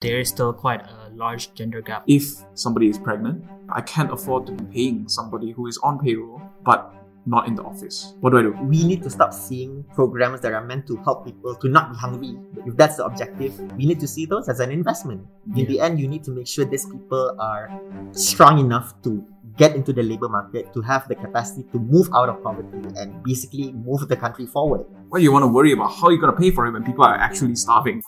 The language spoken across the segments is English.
there is still quite a large gender gap. If somebody is pregnant, I can't afford to be paying somebody who is on payroll but not in the office. What do I do? We need to stop seeing programs that are meant to help people to not be hungry. If that's the objective, we need to see those as an investment. In the end, you need to make sure these people are strong enough to get into the labor market, to have the capacity to move out of poverty and basically move the country forward. Why you want to worry about how you're going to pay for it when people are actually starving?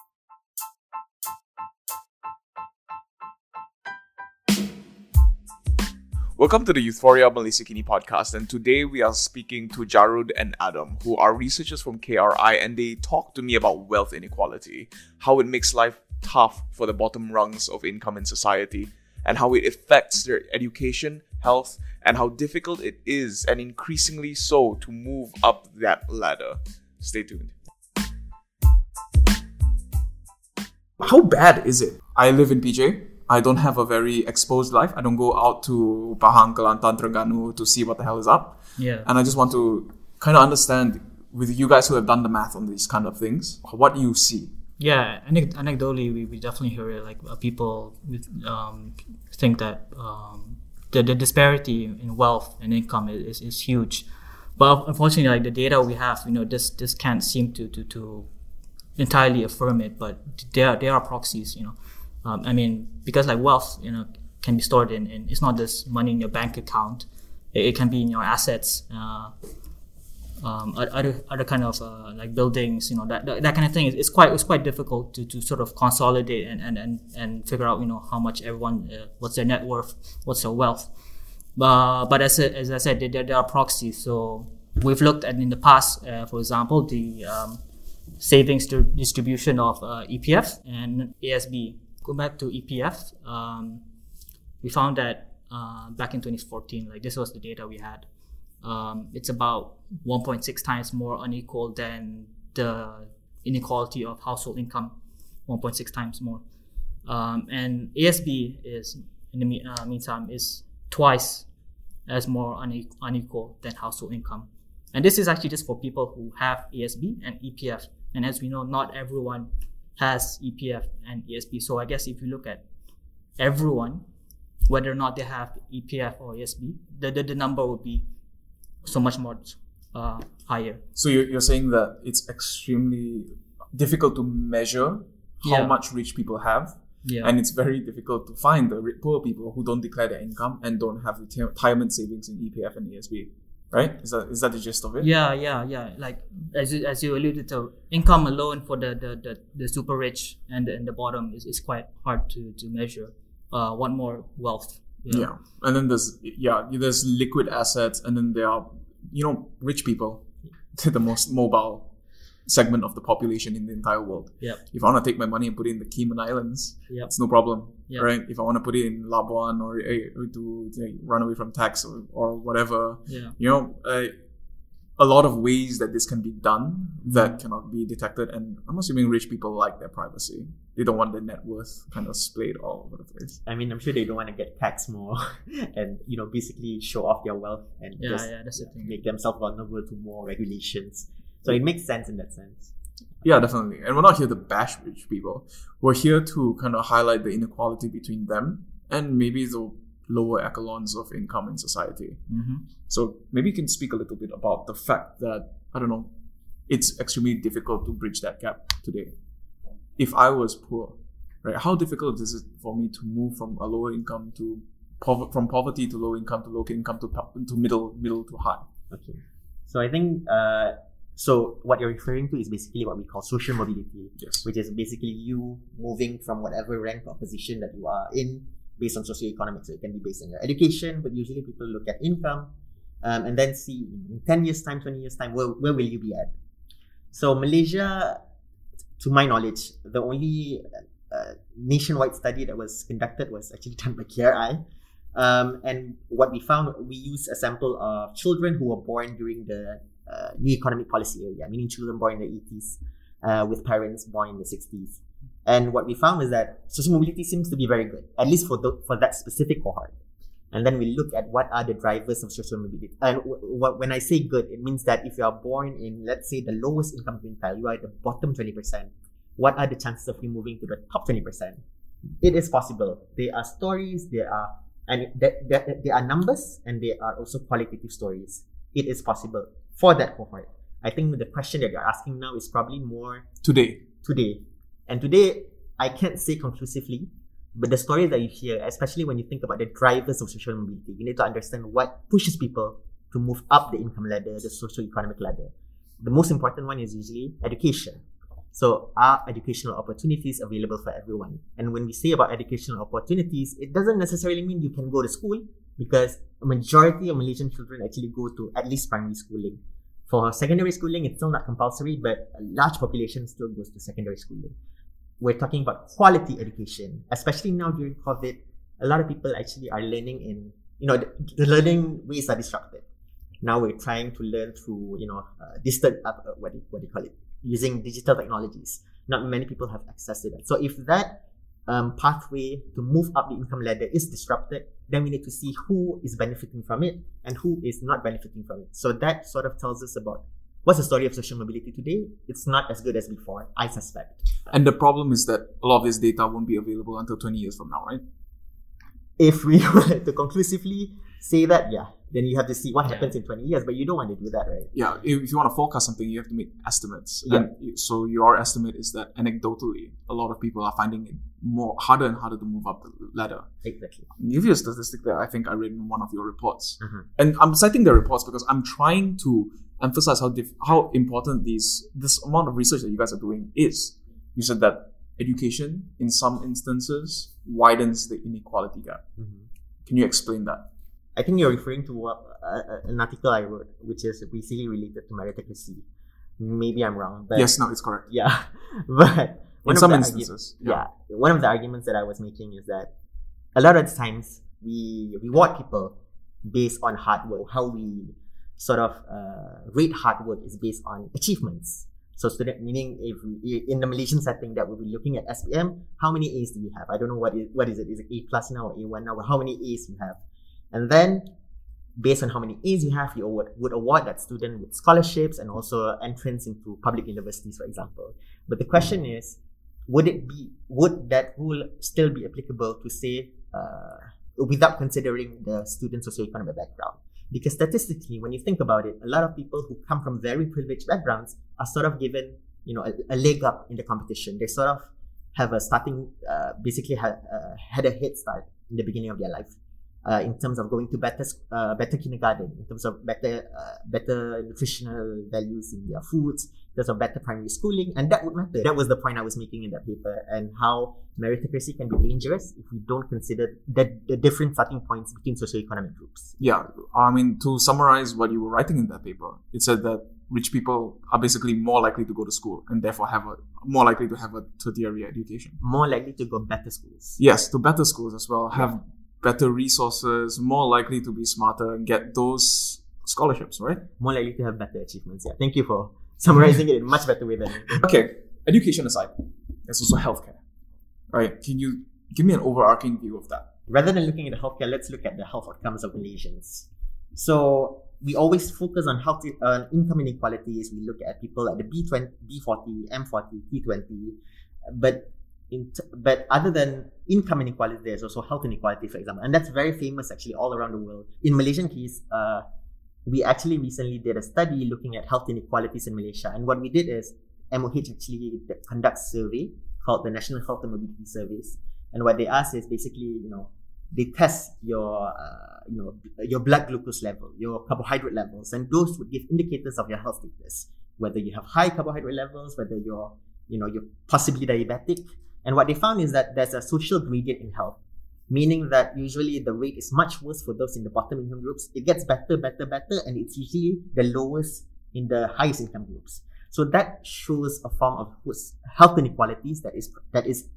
Welcome to the Euphoria Malaysia Kini podcast, and today we are speaking to Jarud and Adam, who are researchers from KRI, and they talk to me about wealth inequality, how it makes life tough for the bottom rungs of income in society, and how it affects their education, health, and how difficult it is, and increasingly so, to move up that ladder. Stay tuned. How bad is it? I live in PJ. I don't have a very exposed life. I don't go out to Pahang, Kelantan, Terengganu to see what the hell is up. Yeah. And I just want to kind of understand with you guys who have done the math on these kind of things, what you see. Yeah, anec- anecdotally, we, we definitely hear it. Like uh, people with, um, think that um, the, the disparity in wealth and income is, is, is huge. But unfortunately, like the data we have, you know, this this can't seem to to, to entirely affirm it. But there there are proxies, you know. Um, I mean, because like wealth, you know, can be stored in, in it's not just money in your bank account. It, it can be in your assets, uh, um, other other kind of uh, like buildings, you know, that, that, that kind of thing. It's, quite it's quite difficult to, to sort of consolidate and, and, and, and figure out, you know, how much everyone, uh, what's their net worth, what's their wealth. Uh, but as, as I said, there, there are proxies. So we've looked at in the past, uh, for example, the um, savings distribution of uh, EPF and ASB go back to EPF, um, we found that uh, back in 2014, like this was the data we had. Um, it's about 1.6 times more unequal than the inequality of household income, 1.6 times more. Um, and ASB is in the uh, meantime is twice as more une- unequal than household income. And this is actually just for people who have ASB and EPF. And as we know, not everyone has EPF and ESP. So I guess if you look at everyone, whether or not they have EPF or ESP, the, the, the number would be so much more uh, higher. So you're, you're saying that it's extremely difficult to measure how Yeah. much rich people have, Yeah. and it's very difficult to find the poor people who don't declare their income and don't have retirement savings in EPF and ASB. Right? Is that is that the gist of it? Yeah, yeah, yeah. Like as you, as you alluded to, income alone for the the, the, the super rich and the, and the bottom is, is quite hard to, to measure. Uh, what more wealth? you know? Yeah. And then there's yeah, there's liquid assets and then there are you know, rich people. the most mobile segment of the population in the entire world. Yep. If I want to take my money and put it in the Cayman Islands, Yep. it's no problem. Yep. Right? If I want to put it in Labuan or, eh, or to run away from tax or, or whatever, Yeah. you know, uh, a lot of ways that this can be done that cannot be detected. And I'm assuming rich people like their privacy. They don't want their net worth kind of splayed all over the place. I mean, I'm sure they don't want to get taxed more and, you know, basically show off their wealth and Yeah, just yeah, that's the thing. make themselves vulnerable to more regulations. So it makes sense in that sense. Yeah, definitely. And we're not here to bash rich people. We're here to kind of highlight the inequality between them and maybe the lower echelons of income in society. hmm So maybe you can speak a little bit about the fact that, I don't know, it's extremely difficult to bridge that gap today. If I was poor, right, how difficult is it for me to move from a lower income to from poverty to low income to low income to, top- to middle middle to high? Okay. So I think, uh, so what you're referring to is basically what we call social mobility. Yes. which is basically you moving from whatever rank or position that you are in based on socioeconomics. So it can be based on your education, but usually people look at income um, and then see in 10 years' time, 20 years' time, where, where will you be at? So Malaysia, to my knowledge, the only uh, nationwide study that was conducted was actually done by KRI. Um, and what we found, we used a sample of children who were born during the uh, new economic policy area, meaning children born in the 80s uh, with parents born in the 60s. And what we found is that social mobility seems to be very good, at least for the, for that specific cohort. And then we look at what are the drivers of social mobility. And w- w- when I say good, it means that if you are born in, let's say, the lowest income quintile, you are at the bottom 20%. What are the chances of you moving to the top 20%? It is possible. There are stories, there are and there, are numbers and there are also qualitative stories. It is possible for that cohort. I think the question that you're asking now is probably more Today. today. And today, I can't say conclusively, but the stories that you hear, especially when you think about the drivers of social mobility, you need to understand what pushes people to move up the income ladder, the socio-economic ladder. The most important one is usually education. So are educational opportunities available for everyone? And when we say about educational opportunities, it doesn't necessarily mean you can go to school because a majority of Malaysian children actually go to at least primary schooling. For secondary schooling, it's still not compulsory, but a large population still goes to secondary schooling. We're talking about quality education, especially now during COVID. A lot of people actually are learning in, you know, the, the learning ways are disrupted. Now we're trying to learn through, you know, uh, distant, uh, what, do what do you call it? Using digital technologies. Not many people have access to that. So if that um, pathway to move up the income ladder is disrupted, then we need to see who is benefiting from it and who is not benefiting from it. So that sort of tells us about what's the story of social mobility today. It's not as good as before, I suspect. And the problem is that a lot of this data won't be available until 20 years from now, right? If we were to conclusively say that, yeah, then you have to see what happens in 20 years, but you don't want to do that, right? Yeah, if you want to forecast something, you have to make estimates. Yeah. And so your estimate is that anecdotally, a lot of people are finding it more harder and harder to move up the ladder. Exactly. I'll give you a statistic that I think I read in one of your reports. Mhm. And I'm citing the reports because I'm trying to emphasize how diff- how important these this amount of research that you guys are doing is. You said that education, in some instances, widens the inequality gap. Mhm. Can you explain that? I think you're referring to what, uh, an article I wrote, which is basically related to meritocracy. Maybe I'm wrong, but yes, no, it's correct. yeah. but in some instances, argu- yeah. one of the arguments that I was making is that a lot of times we reward people based on hard work. How we sort of uh, rate hard work is based on achievements. So student meaning if we, in the Malaysian setting that we'll be looking at SPM, how many A's do you have? I don't know what is what is it? Is it A plus now or A one now? How many A's you have? And then based on how many A's you have, you award, would award that student with scholarships and also entrance into public universities, for example. But the question is, would it be would that rule still be applicable to say uh, without considering the student's socioeconomic background? Because statistically, when you think about it, a lot of people who come from very privileged backgrounds are sort of given, you know, a, a leg up in the competition. They sort of have a starting, uh, basically had, uh, had a head start in the beginning of their life. Uh, in terms of going to better, uh, better kindergarten, in terms of better, uh, better nutritional values in their foods, in terms of better primary schooling, and that would matter. That was the point I was making in that paper, and how meritocracy can be dangerous if we don't consider the, the different starting points between socioeconomic groups. Yeah, I mean, to summarize what you were writing in that paper, it said that rich people are basically more likely to go to school and therefore have a more likely to have a tertiary education. More likely to go better schools. Yes, to better schools as well, have better resources, more likely to be smarter and get those scholarships, right? More likely to have better achievements. Yeah. Thank you for summarizing it in a much better way than Okay, education aside, there's also healthcare, right? Can you give me an overarching view of that? rather than looking at the healthcare, let's look at the health outcomes of Malaysians. So we always focus on health uh, income inequalities. We look at people at the B20, B40, M40, T20, but t- but other than income inequality, there's also health inequality, for example, and that's very famous actually all around the world. In Malaysian case, uh, we actually recently did a study looking at health inequalities in Malaysia, and what we did is MOH actually conducts survey called the National Health and Morbidity Survey, and what they ask is basically, you know, they test your, uh, you know, your blood glucose level, your carbohydrate levels, and those would give indicators of your health status, whether you have high carbohydrate levels, whether you're, you know, you're possibly diabetic. And what they found is that there's a social gradient in health, meaning that usually the rate is much worse for those in the bottom income groups. It gets better, better, better, and it's usually the lowest in the highest income groups. So that shows a form of health inequalities that is that is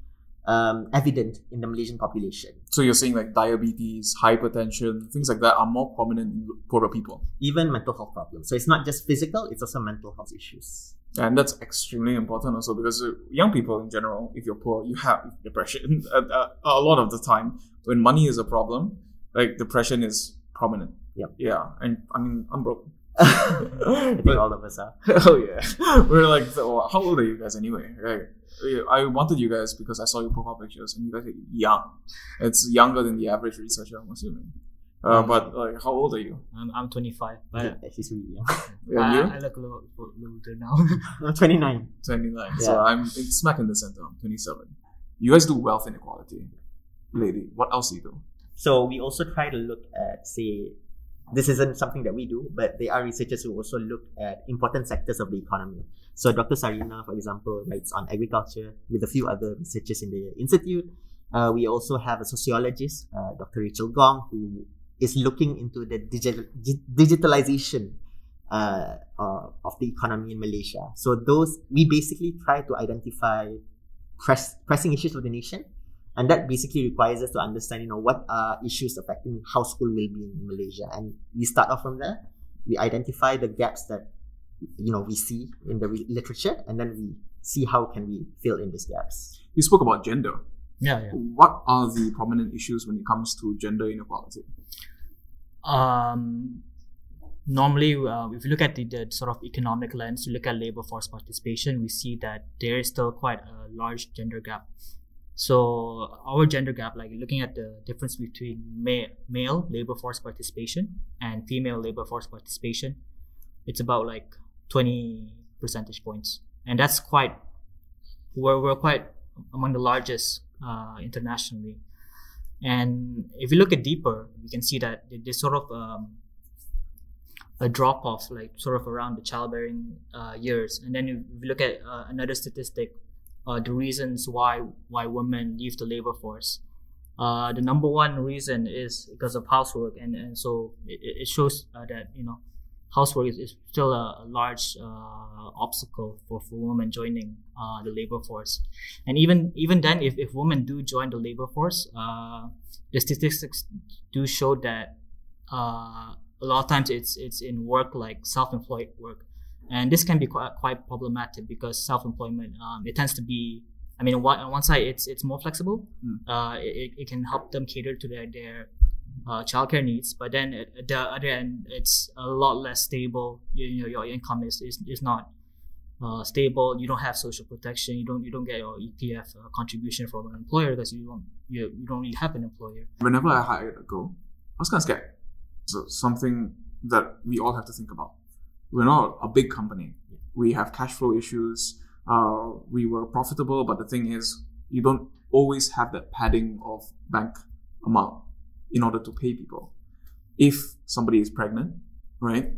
um, evident in the Malaysian population. So you're saying like diabetes, hypertension, things like that are more prominent in poorer people. Even mental health problems. So it's not just physical; it's also mental health issues. And that's extremely important also because uh, young people in general, if you're poor, you have depression. Uh, uh, a lot of the time, when money is a problem, like depression is prominent. Yep. Yeah. And I mean, I'm broke. I think all of us are. oh yeah, we're like, so, how old are you guys anyway? Right. I wanted you guys because I saw your profile pictures and you guys are young. It's younger than the average researcher, I'm assuming. Uh, but like, how old are you? I'm, I'm 25, but Yeah, she's really young. Yeah, I, you? I look a little, a little older now. I'm 29. 29. Yeah. So I'm smack in the center. I'm 27. You guys do wealth inequality. Lady, what else do you do? So we also try to look at, say, this isn't something that we do, but there are researchers who also look at important sectors of the economy. So Dr. Sarena, for example, writes on agriculture with a few other researchers in the institute. Uh, we also have a sociologist, uh, Dr. Rachel Gong, who is looking into the digital, di- digitalization uh, uh, of the economy in Malaysia. So those we basically try to identify press, pressing issues of the nation and that basically requires us to understand, you know, what are issues affecting household well-being in Malaysia. And we start off from there. We identify the gaps that, you know, we see in the re- literature, and then we see how can we fill in these gaps. You spoke about gender. Yeah, yeah. What are the prominent issues when it comes to gender inequality? Um, normally, uh, if you look at the, the sort of economic lens, you look at labor force participation, we see that there is still quite a large gender gap. So our gender gap, like looking at the difference between ma- male labor force participation and female labor force participation, it's about like 20 percentage points, and that's quite we're, we're quite among the largest uh, internationally. And if you look at deeper, you can see that there's sort of um, a drop off, like sort of around the childbearing uh, years. And then if you look at uh, another statistic, uh, the reasons why why women leave the labor force. Uh, the number one reason is because of housework, and, and so it, it shows uh, that you know housework is, is still a, a large uh, obstacle for, for women joining uh, the labor force. And even even then, if, if women do join the labor force, uh, the statistics do show that uh, a lot of times it's it's in work like self-employed work, and this can be quite, quite problematic because self-employment um, it tends to be. I mean, on one, on one side, it's it's more flexible. Mm. Uh, it, it can help them cater to their their uh, childcare needs, but then at the other end, it's a lot less stable. You, you know, your income is is, is not uh, stable. You don't have social protection. You don't you don't get your EPF uh, contribution from an employer because you don't you, you don't really have an employer. Whenever I hired a girl, I was kind of scared. So something that we all have to think about. We're not a big company. We have cash flow issues. Uh, we were profitable, but the thing is, you don't always have that padding of bank amount in order to pay people. If somebody is pregnant, right,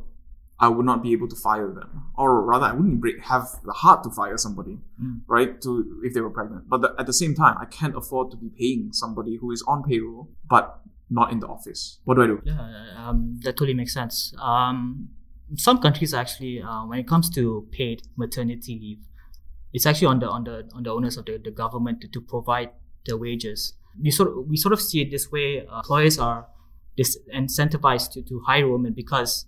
I would not be able to fire them, or rather, I wouldn't have the heart to fire somebody, Mm. right, to if they were pregnant. But the, at the same time, I can't afford to be paying somebody who is on payroll but not in the office. What do I do? Yeah, um, that totally makes sense. Um, some countries actually, uh, when it comes to paid maternity leave, it's actually on the on the on the onus of the, the government to, to provide the wages. We sort of, we sort of see it this way: uh, employers are dis- incentivized to, to hire women because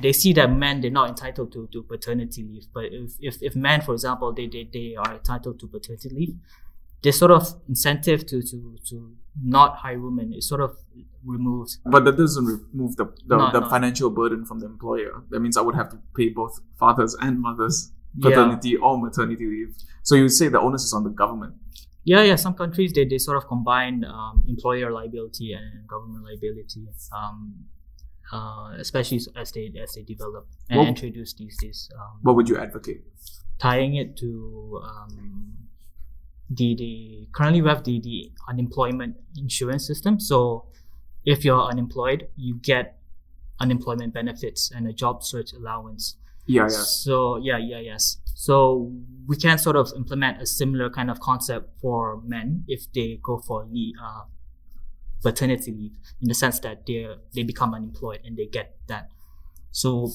they see that men they're not entitled to, to paternity leave. But if, if, if men, for example, they, they, they are entitled to paternity leave, this sort of incentive to, to, to not hire women is sort of removed. But that doesn't remove the the, No, the no. financial burden from the employer. That means I would have to pay both fathers and mothers Yeah. paternity or maternity leave. So you say the onus is on the government. Yeah, yeah. Some countries they, they sort of combine um, employer liability and government liability, um, uh, especially as they as they develop and Well- introduce these these um, What would you advocate? tying it to um, the the currently we have the the unemployment insurance system. So if you're unemployed, you get unemployment benefits and a job search allowance. Yeah, yeah. So yeah, yeah, yes. So we can sort of implement a similar kind of concept for men if they go for leave, uh, paternity leave, in the sense that they they become unemployed and they get that. So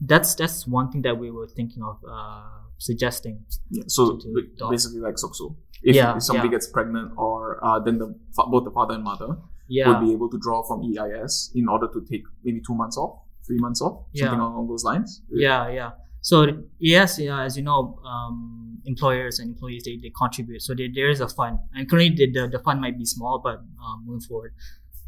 that's that's one thing that we were thinking of uh, suggesting. yeah. So To- to basically, like SOCSO. If, Yeah, if somebody yeah. gets pregnant, or uh, then the both the father and mother Yeah, would be able to draw from EIS in order to take maybe two months off, three months off, something along those lines. yeah, yeah. So yes, yeah, as you know, um, employers and employees they, they contribute. So there, there is a fund, and currently the, the, the fund might be small, but um, moving forward,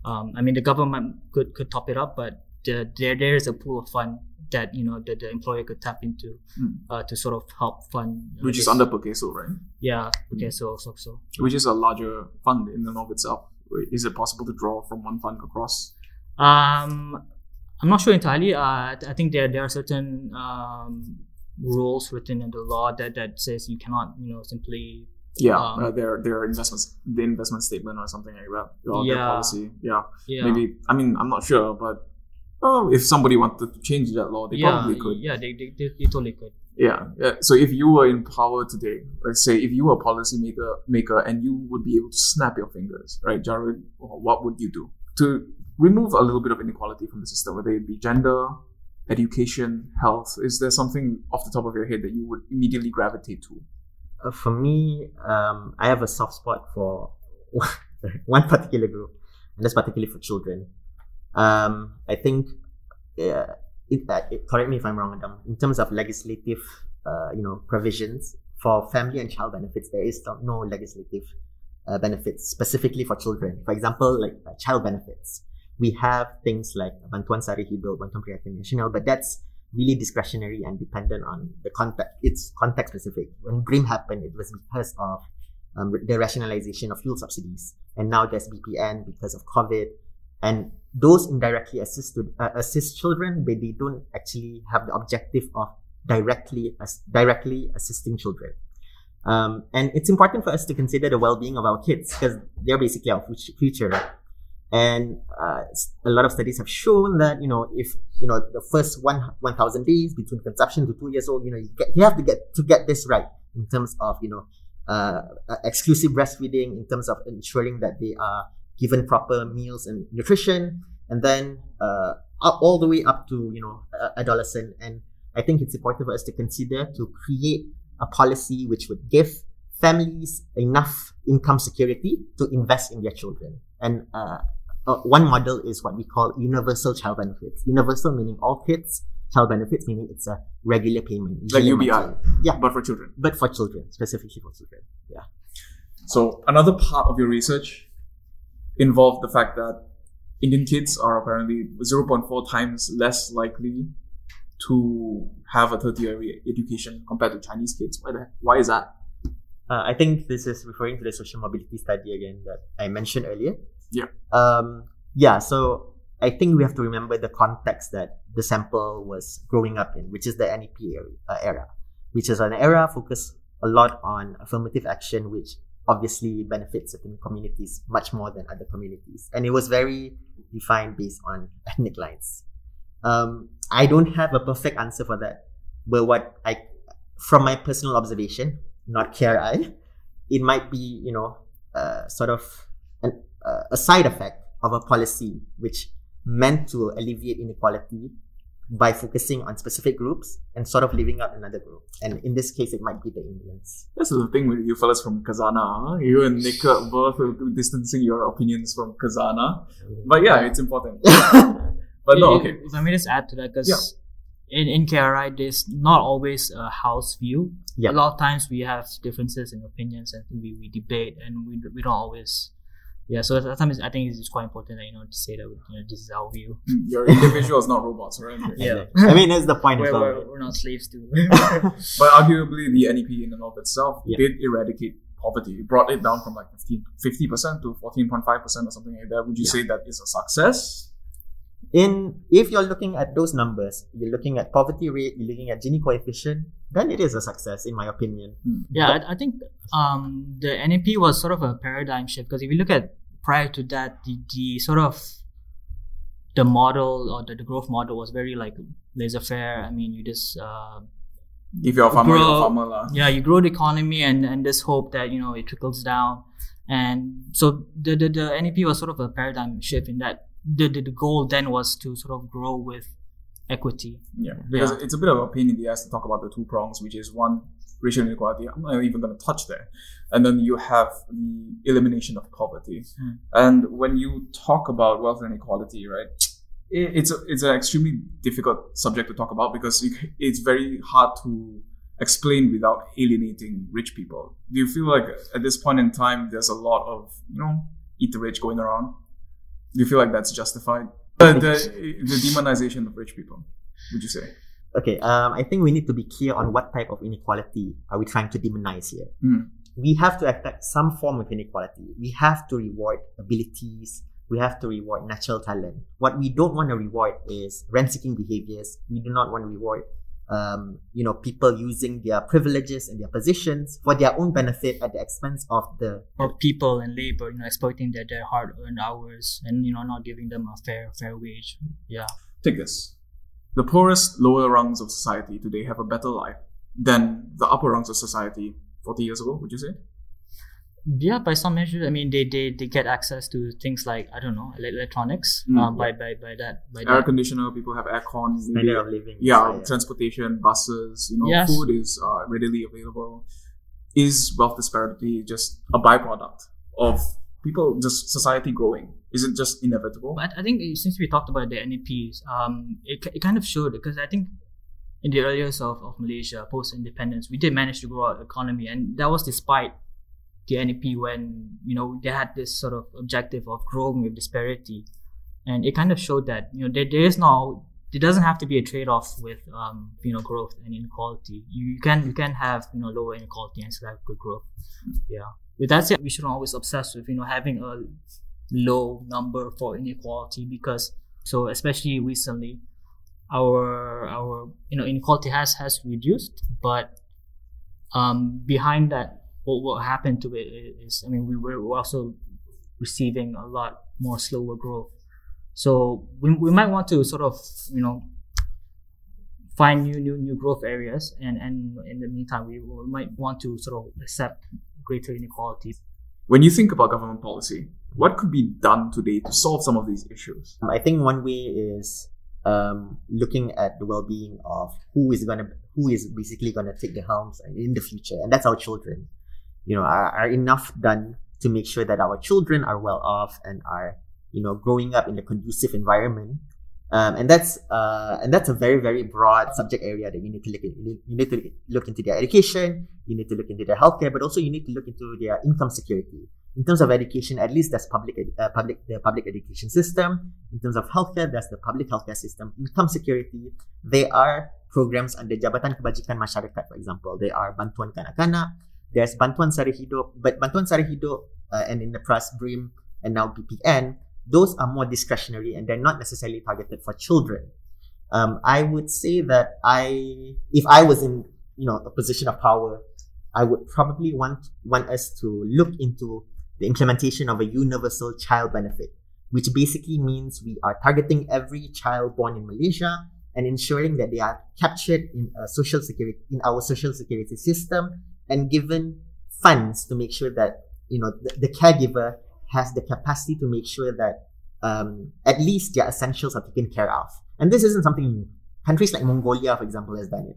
um, I mean the government could could top it up, but the, there there is a pool of fund that you know that the employer could tap into Mm. uh, to sort of help fund uh, Which is this- under PERKESO, right? yeah okay so so so Which is a larger fund in and of itself. Is it possible to draw from one fund across? Um, I'm not sure entirely. Uh, I think there there are certain um, rules written in the law that, that says you cannot, you know, simply Yeah, Um, uh, their their investments, the investment statement or something like that, or their Yeah. policy. Yeah, yeah maybe. I mean, I'm not sure, but oh, if somebody wanted to change that law, they yeah probably could. yeah they, they, they, they totally could. Yeah, yeah. So if you were in power today, let's say if you were a policy maker, maker and you would be able to snap your fingers, right, Jarud, what would you do to remove a little bit of inequality from the system, whether it be gender, education, health? Is there something off the top of your head that you would immediately gravitate to? Uh, for me, um, I have a soft spot for one particular group, and that's particularly for children. Um, I think, uh, it, uh, it, correct me if I'm wrong, Adam. In terms of legislative, uh, you know, provisions for family and child benefits, there is no- no legislative uh, benefits specifically for children. For example, like uh, child benefits, we have things like Bantuan Sara Hidup, Bantuan Prihatin Nasional, but that's really discretionary and dependent on the context. It's context specific. When BR1M happened, it was because of um, the rationalization of fuel subsidies, and now there's BPN because of COVID, and those indirectly assist to, uh, assist children, but they don't actually have the objective of directly as directly assisting children. Um, and it's important for us to consider the well-being of our kids because they're basically our fut- future. And uh, a lot of studies have shown that you know if you know the first one one thousand days between conception to two years old, you know you get you have to get to get this right in terms of you know uh, uh, exclusive breastfeeding, in terms of ensuring that they are given proper meals and nutrition, and then uh, up, all the way up to you know adolescent. And I think it's important for us to consider to create a policy which would give families enough income security to invest in their children. And uh, uh, one model is what we call universal child benefits. Universal meaning all kids, child benefits meaning it's a regular payment. Like UBI. Yeah, But for children. but for children, specifically for children. Yeah. So another part of your research involved the fact that Indian kids are apparently 0.4 times less likely to have a tertiary education compared to Chinese kids. Why, the, why is that? Uh, I think this is referring to the social mobility study again that I mentioned earlier. Yeah. Um, yeah. So I think we have to remember the context that the sample was growing up in, which is the NEP era, uh, era which is an era focused a lot on affirmative action, which obviously benefits certain communities much more than other communities. And it was very defined based on ethnic lines. Um, I don't have a perfect answer for that, but what I, from my personal observation, not KRI, it might be, you know, uh, sort of uh, a side effect of a policy which meant to alleviate inequality by focusing on specific groups and sort of leaving out another group. And in this case, it might be the Indians. That's the thing with you fellas from Khazanah. Huh? You and Nick are both distancing your opinions from Khazanah. But yeah, it's important. But no, If- okay. If I may just add to that, because Yeah. in, in KRI, there's not always a house view. Yeah. A lot of times we have differences in opinions and we, we debate and we, we don't always. Yeah, so at times I think it's quite important that, you know, to say that, you know, this is our view. Mm, your individuals, not robots, right? Yeah. I mean, that's the point as We're, well. we're, we're not slaves to. But arguably, the NEP in and of itself Yeah. did eradicate poverty. It brought it down from like 50 percent to fourteen point five percent or something like that. Would you Yeah. say that is a success? In if you're looking at those numbers, you're looking at poverty rate, you're looking at Gini coefficient, then it is a success in my opinion. Yeah, I, I think um, the NEP was sort of a paradigm shift because if you look at prior to that, the, the sort of the model or the, the growth model was very like laissez faire. I mean, you just uh, If you're a farmer, you're a farmer. lah. yeah, you grow the economy and and just hope that you know it trickles down. And so the the, the NEP was sort of a paradigm shift in that the, the the goal then was to sort of grow with equity. Yeah, because Yeah. it's a bit of a pain in the ass to talk about the two prongs, which is one, racial inequality. I'm not even going to touch there. And then you have the elimination of poverty. Hmm. And when you talk about wealth inequality, right, it's a, it's an extremely difficult subject to talk about because it's very hard to explain without alienating rich people. Do you feel like at this point in time there's a lot of you know eat the rich going around? Do you feel like that's justified? the, the, the demonization of rich people, would you say? Okay, um, I think we need to be clear on what type of inequality are we trying to demonize here. Mm. We have to attack some form of inequality. We have to reward abilities. We have to reward natural talent. What we don't want to reward is rent-seeking behaviors. We do not want to reward, um, you know, people using their privileges and their positions for their own benefit at the expense of the Or people and labor, you know, exploiting their, their hard-earned hours and you know not giving them a fair fair wage. Yeah. Take this. The poorest lower rungs of society today have a better life than the upper rungs of society 40 years ago, would you say? Yeah, by some measure, I mean they, they, they get access to things like I don't know electronics. Mm. Um, by, by by that by Air that. conditioner, people have aircon, maybe, standard of living. yeah, So, transportation, buses, you know, Yes. food is uh, readily available. Is wealth disparity just a byproduct of people, just society growing? Is it just inevitable? But I think since we talked about the NEPs, um, it, it kind of showed because I think in the early years of, of Malaysia post independence, we did manage to grow our economy, and that was despite the NEP when you know they had this sort of objective of growing with disparity, and it kind of showed that you know there, there is no there doesn't have to be a trade off with um, you know growth and inequality. You, you can you can have you know lower inequality and still have good growth. Yeah. With that said, we shouldn't always obsess with you know having a low number for inequality because so especially recently our our you know inequality has has reduced but um behind that what, what happened to it is i mean we were also receiving a lot more slower growth so we, we might want to sort of you know find new new new growth areas and and in the meantime we, we might want to sort of accept greater inequality When you think about government policy, what could be done today to solve some of these issues? Um, I think one way is um, looking at the well-being of who is gonna who is basically gonna take the helms in the future, and that's our children. You know, are, are enough done to make sure that our children are well off and are you know growing up in a conducive environment. Um, and that's uh, and that's a very very broad subject area that you need to look at. You need to look into their education, you need to look into their healthcare, but also you need to look into their income security in terms of education, at least that's public, ed- uh, public, the public education system. In terms of healthcare, that's the public healthcare system. Income security, there are programs under Jabatan Kebajikan Masyarakat, for example. There are Bantuan Kanak-Kanak, there's Bantuan Sara Hidup, but Bantuan Sara Hidup uh, and in the past BRIM and now BPN, those are more discretionary and they're not necessarily targeted for children. Um, I would say that I, if I was in, you know, a position of power, I would probably want want us to look into the implementation of a universal child benefit, which basically means we are targeting every child born in Malaysia and ensuring that they are captured in a social security in our social security system and given funds to make sure that you know the, the caregiver has the capacity to make sure that um, at least their essentials are taken care of. And this isn't something new. Countries like Mongolia, for example, has done it.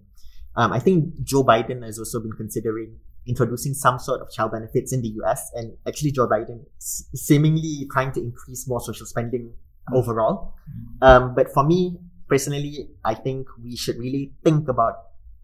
Um, I think Joe Biden has also been considering introducing some sort of child benefits in the US, and actually Joe Biden s- seemingly trying to increase more social spending overall. Um, but for me personally, I think we should really think about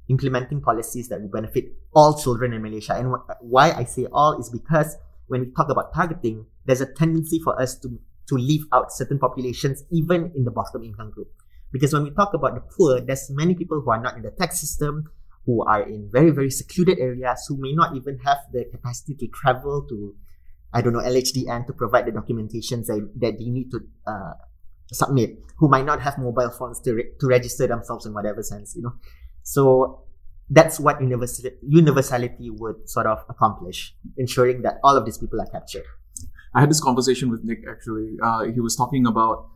implementing policies that will benefit all children in Malaysia. And wh- why I say all is because when we talk about targeting, there's a tendency for us to to leave out certain populations, even in the bottom income group. Because when we talk about the poor, there's many people who are not in the tax system, who are in very, very secluded areas, who may not even have the capacity to travel to, I don't know, LHDN to provide the documentations that, that they need to uh, submit, who might not have mobile phones to, re- to register themselves in whatever sense, you know. So that's what universal- universality would sort of accomplish, ensuring that all of these people are captured. I had this conversation with Nick actually. Uh, he was talking about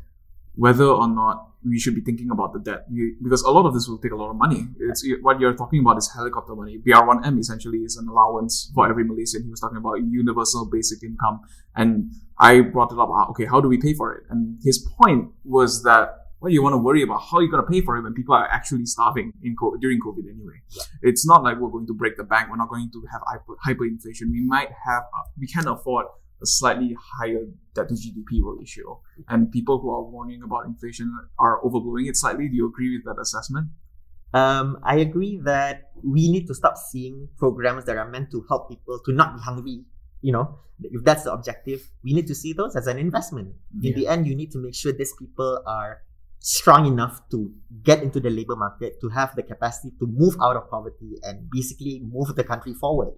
whether or not we should be thinking about the debt you, because a lot of this will take a lot of money. It's what you're talking about is helicopter money. BR1M essentially is an allowance for every Malaysian. He was talking about universal basic income, and I brought it up. ah, Okay, how do we pay for it? And his point was that do you want to worry about? How you're you going to pay for it when people are actually starving in COVID, during COVID anyway? It's not like we're going to break the bank. We're not going to have hyper, hyperinflation. We might have, uh, we can afford a slightly higher debt to GDP ratio. And people who are warning about inflation are overblowing it slightly. Do you agree with that assessment? Um, I agree that we need to stop seeing programs that are meant to help people to not be hungry you know, if that's the objective, we need to see those as an investment. In the end, you need to make sure these people are strong enough to get into the labor market, to have the capacity to move out of poverty and basically move the country forward.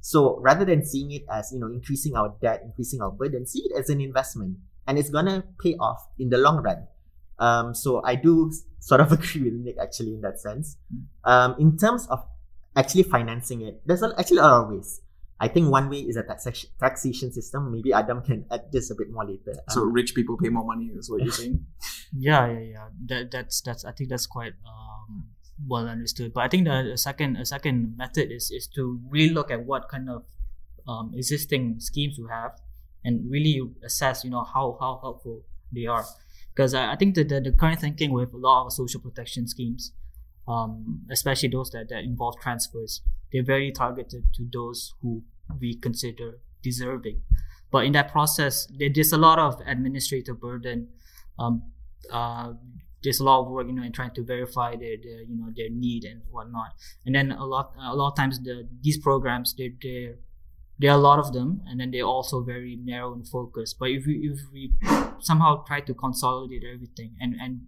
So rather than seeing it as, you know, increasing our debt, increasing our burden, see it as an investment and it's gonna pay off in the long run. Um, so I do sort of agree with Nick actually in that sense. Um, in terms of actually financing it, there's actually a lot of ways. I think one way is a taxation taxation system. Maybe Adam can add this a bit more later. So um, rich people pay more money is what you're saying? yeah, yeah, yeah. That that's that's I think that's quite um, well understood. But I think the, the second a second method is is to really look at what kind of um, existing schemes you have and really assess you know how how helpful they are because I, I think that the, the current thinking with a lot of social protection schemes um, especially those that, that involve transfers they're very targeted to those who we consider deserving. But in that process there's a lot of administrative burden. Um, uh, there's a lot of work you know in trying to verify their, their you know their need and whatnot. And then a lot a lot of times the these programs they're, they're there are a lot of them and then they're also very narrow in focus. But if we if we somehow try to consolidate everything and and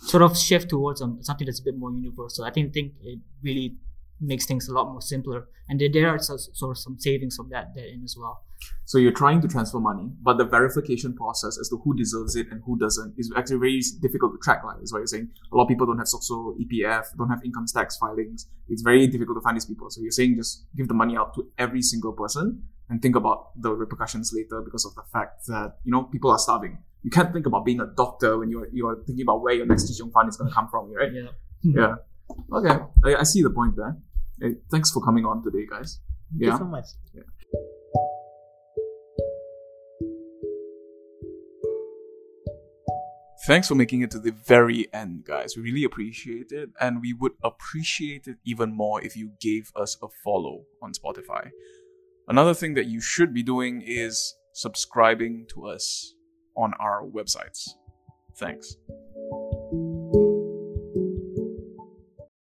sort of shift towards um, something that's a bit more universal i think think it really makes things a lot more simpler and there, there are sort of some savings of that, that in as well so you're trying to transfer money, but the verification process as to who deserves it and who doesn't is actually very difficult to track. Like is what you're saying. A lot of people don't have SOCSO, EPF, don't have income tax filings. It's very difficult to find these people. So you're saying just give the money out to every single person and think about the repercussions later because of the fact that you know people are starving. You can't think about being a doctor when you're you're thinking about where your next teaching fund is going to come from, right? Yeah. yeah. Okay, I, I see the point there. Hey, thanks for coming on today, guys. Thank yeah. you so much. Yeah. Thanks for making it to the very end, guys. We really appreciate it. And we would appreciate it even more if you gave us a follow on Spotify. Another thing that you should be doing is subscribing to us on our websites. Thanks.